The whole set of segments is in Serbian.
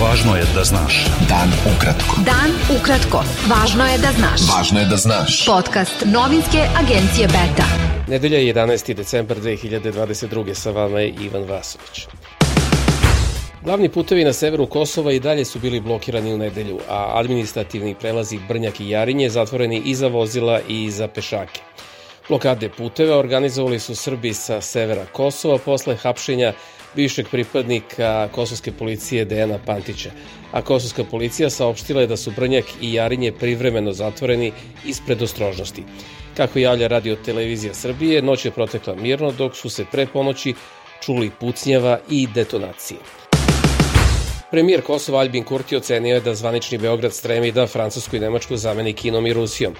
Važno je da znaš. Dan ukratko. Dan ukratko. Važno je da znaš. Važno je da znaš. Podcast novinske agencije Beta. Nedelja je 11. decembar 2022. Sa vama je Ivan Vasović. Glavni putevi na severu Kosova i dalje su bili blokirani u nedelju, a administrativni prelazi Brnjak i Jarinje zatvoreni i za vozila i za pešake. Blokade puteva organizovali su Srbi sa severa Kosova posle hapšenja bivšeg pripadnika kosovske policije Dejana Pantića, a kosovska policija saopštila je da su Brnjak i Jarinje privremeno zatvoreni ispred ostrožnosti. Kako javlja radio televizija Srbije, noć je protekla mirno dok su se pre ponoći čuli pucnjava i detonacije. Premijer Kosova Albin Kurti ocenio je da zvanični Beograd stremi da Francusku i Nemačku zameni Kinom i Rusijom.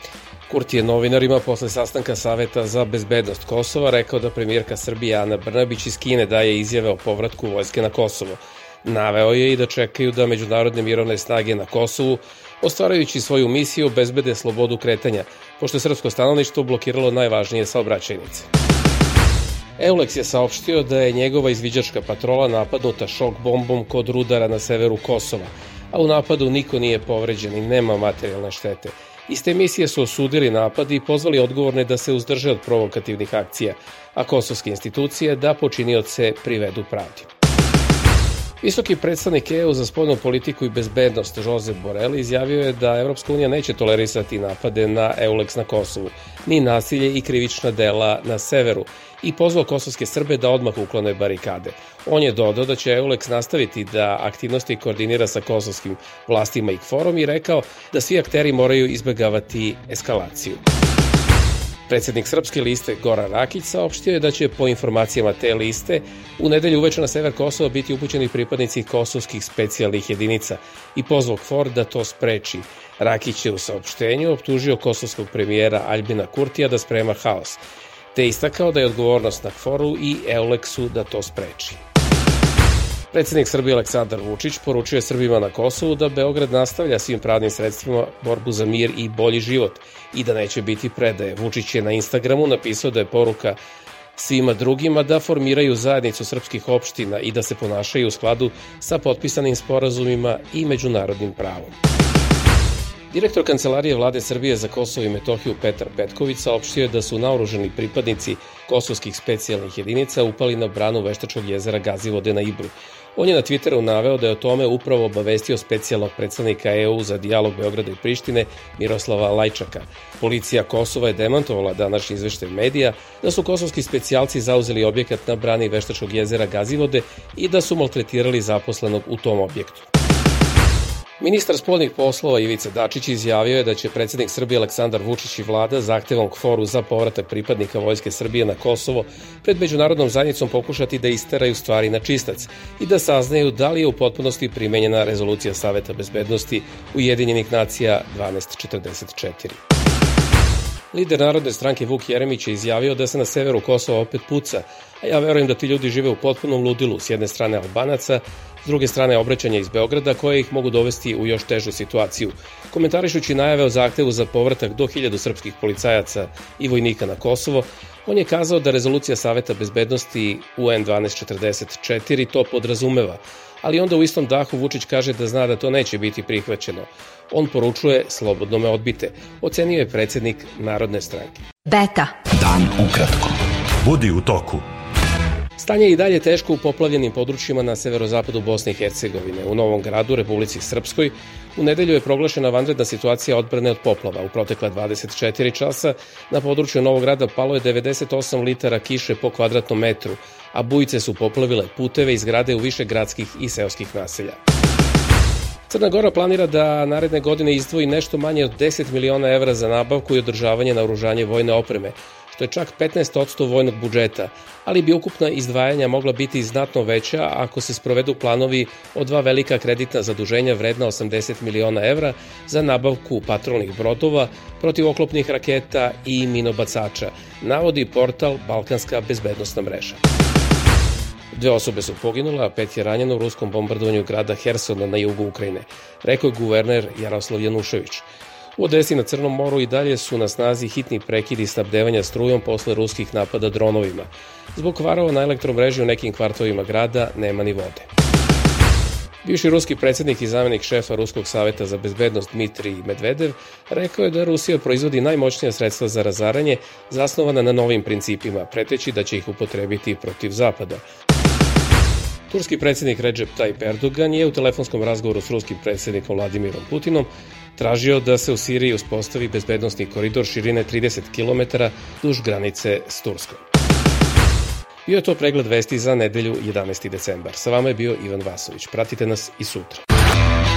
Kurti je novinarima posle sastanka Saveta za bezbednost Kosova rekao da premijerka Srbije Ana Brnabić iz Kine daje izjave o povratku vojske na Kosovo. Naveo je i da čekaju da međunarodne mirovne snage na Kosovu, ostvarajući svoju misiju, bezbede slobodu kretanja, pošto je srpsko stanovništvo blokiralo najvažnije saobraćajnice. Eulex je saopštio da je njegova izviđačka patrola napadnuta šok bombom kod rudara na severu Kosova, a u napadu niko nije povređen i nema materijalne štete. Iz te misije su osudili napad i pozvali odgovorne da se uzdrže od provokativnih akcija, a kosovske institucije da počinioce privedu pravdi. Visoki predstavnik EU za spoljnu politiku i bezbednost Josep Borrell izjavio je da Evropska unija neće tolerisati napade na EULEX na Kosovu, ni nasilje i krivična dela na severu i pozvao kosovske Srbe da odmah uklone barikade. On je dodao da će EULEX nastaviti da aktivnosti koordinira sa kosovskim vlastima i kforom i rekao da svi akteri moraju izbegavati eskalaciju. Predsednik Srpske liste Goran Rakić saopštio je da će po informacijama te liste u nedelju uveče na sever Kosova biti upućeni pripadnici kosovskih specijalnih jedinica i pozvao KFOR da to spreči. Rakić je u saopštenju optužio kosovskog premijera Albina Kurtija da sprema haos, te istakao da je odgovornost na KFOR-u i Euleksu da to spreči. Predsednik Srbije Aleksandar Vučić poručio je Srbima na Kosovu da Beograd nastavlja svim pravnim sredstvima borbu za mir i bolji život i da neće biti predaje. Vučić je na Instagramu napisao da je poruka svima drugima da formiraju zajednicu srpskih opština i da se ponašaju u skladu sa potpisanim sporazumima i međunarodnim pravom. Direktor Kancelarije vlade Srbije za Kosovo i Metohiju Petar Petković saopštio je da su naoruženi pripadnici kosovskih specijalnih jedinica upali na branu Veštačkog jezera Gazivode na Ibru. On je na Twitteru naveo da je o tome upravo obavestio specijalnog predstavnika EU za dijalog Beograda i Prištine Miroslava Lajčaka. Policija Kosova je demantovala današnji izveštaj medija da su kosovski specijalci zauzeli objekat na brani Veštačkog jezera Gazivode i da su maltretirali zaposlenog u tom objektu. Ministar spoljnih poslova Ivica Dačić izjavio je da će predsednik Srbije Aleksandar Vučić i vlada zahtevom kforu za povratak pripadnika Vojske Srbije na Kosovo pred međunarodnom zajednicom pokušati da isteraju stvari na čistac i da saznaju da li je u potpunosti primenjena rezolucija Saveta bezbednosti Ujedinjenih nacija 1244. Lider Narodne stranke Vuk Jeremić je izjavio da se na severu Kosova opet puca, a ja verujem da ti ljudi žive u potpunom ludilu, s jedne strane Albanaca, s druge strane obraćanja iz Beograda koje ih mogu dovesti u još težu situaciju. Komentarišući najave o zahtevu za povratak do 1000 srpskih policajaca i vojnika na Kosovo, on je kazao da rezolucija Saveta bezbednosti UN 1244 to podrazumeva, ali onda u istom dahu Vučić kaže da zna da to neće biti prihvaćeno. On poručuje slobodno me odbite, ocenio je predsednik Narodne stranke. Beta. Dan ukratko. Budi u toku. Stanje je i dalje teško u poplavljenim područjima na severozapadu Bosne i Hercegovine. U Novom gradu, Republici Srpskoj, u nedelju je proglašena vanredna situacija odbrane od poplava. U protekla 24 časa na području Novog grada palo je 98 litara kiše po kvadratnom metru, a bujice su poplavile puteve i zgrade u više gradskih i seoskih naselja. Crna Gora planira da naredne godine izdvoji nešto manje od 10 miliona evra za nabavku i održavanje naoružanje vojne opreme, što je čak 15% vojnog budžeta, ali bi ukupna izdvajanja mogla biti znatno veća ako se sprovedu planovi od dva velika kreditna zaduženja vredna 80 miliona evra za nabavku patrolnih brodova, protivoklopnih raketa i minobacača, navodi portal Balkanska bezbednostna mreža. Dve osobe su poginule, a pet je ranjeno u ruskom bombardovanju grada Hersona na jugu Ukrajine, rekao je guverner Jaroslav Janušević. U Odesi na Crnom moru i dalje su na snazi hitni prekidi snabdevanja strujom posle ruskih napada dronovima. Zbog kvarova na elektromreži u nekim kvartovima grada nema ni vode. Bivši ruski predsednik i zamenik šefa Ruskog saveta za bezbednost Dmitrij Medvedev rekao je da Rusija proizvodi najmoćnija sredstva za razaranje zasnovana na novim principima, preteći da će ih upotrebiti protiv Zapada. Turski predsednik Recep Tayyip Erdogan je u telefonskom razgovoru s ruskim predsednikom Vladimirom Putinom tražio da se u Siriji uspostavi bezbednostni koridor širine 30 km duž granice s Turskom. Bio je to pregled vesti za nedelju 11. decembar. Sa vama je bio Ivan Vasović. Pratite nas i sutra.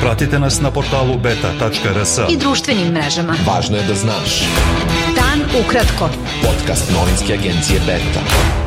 Pratite nas na portalu beta.rs. I društvenim mrežama. Važno je da znaš. Dan ukratko. Podcast novinske agencije Beta.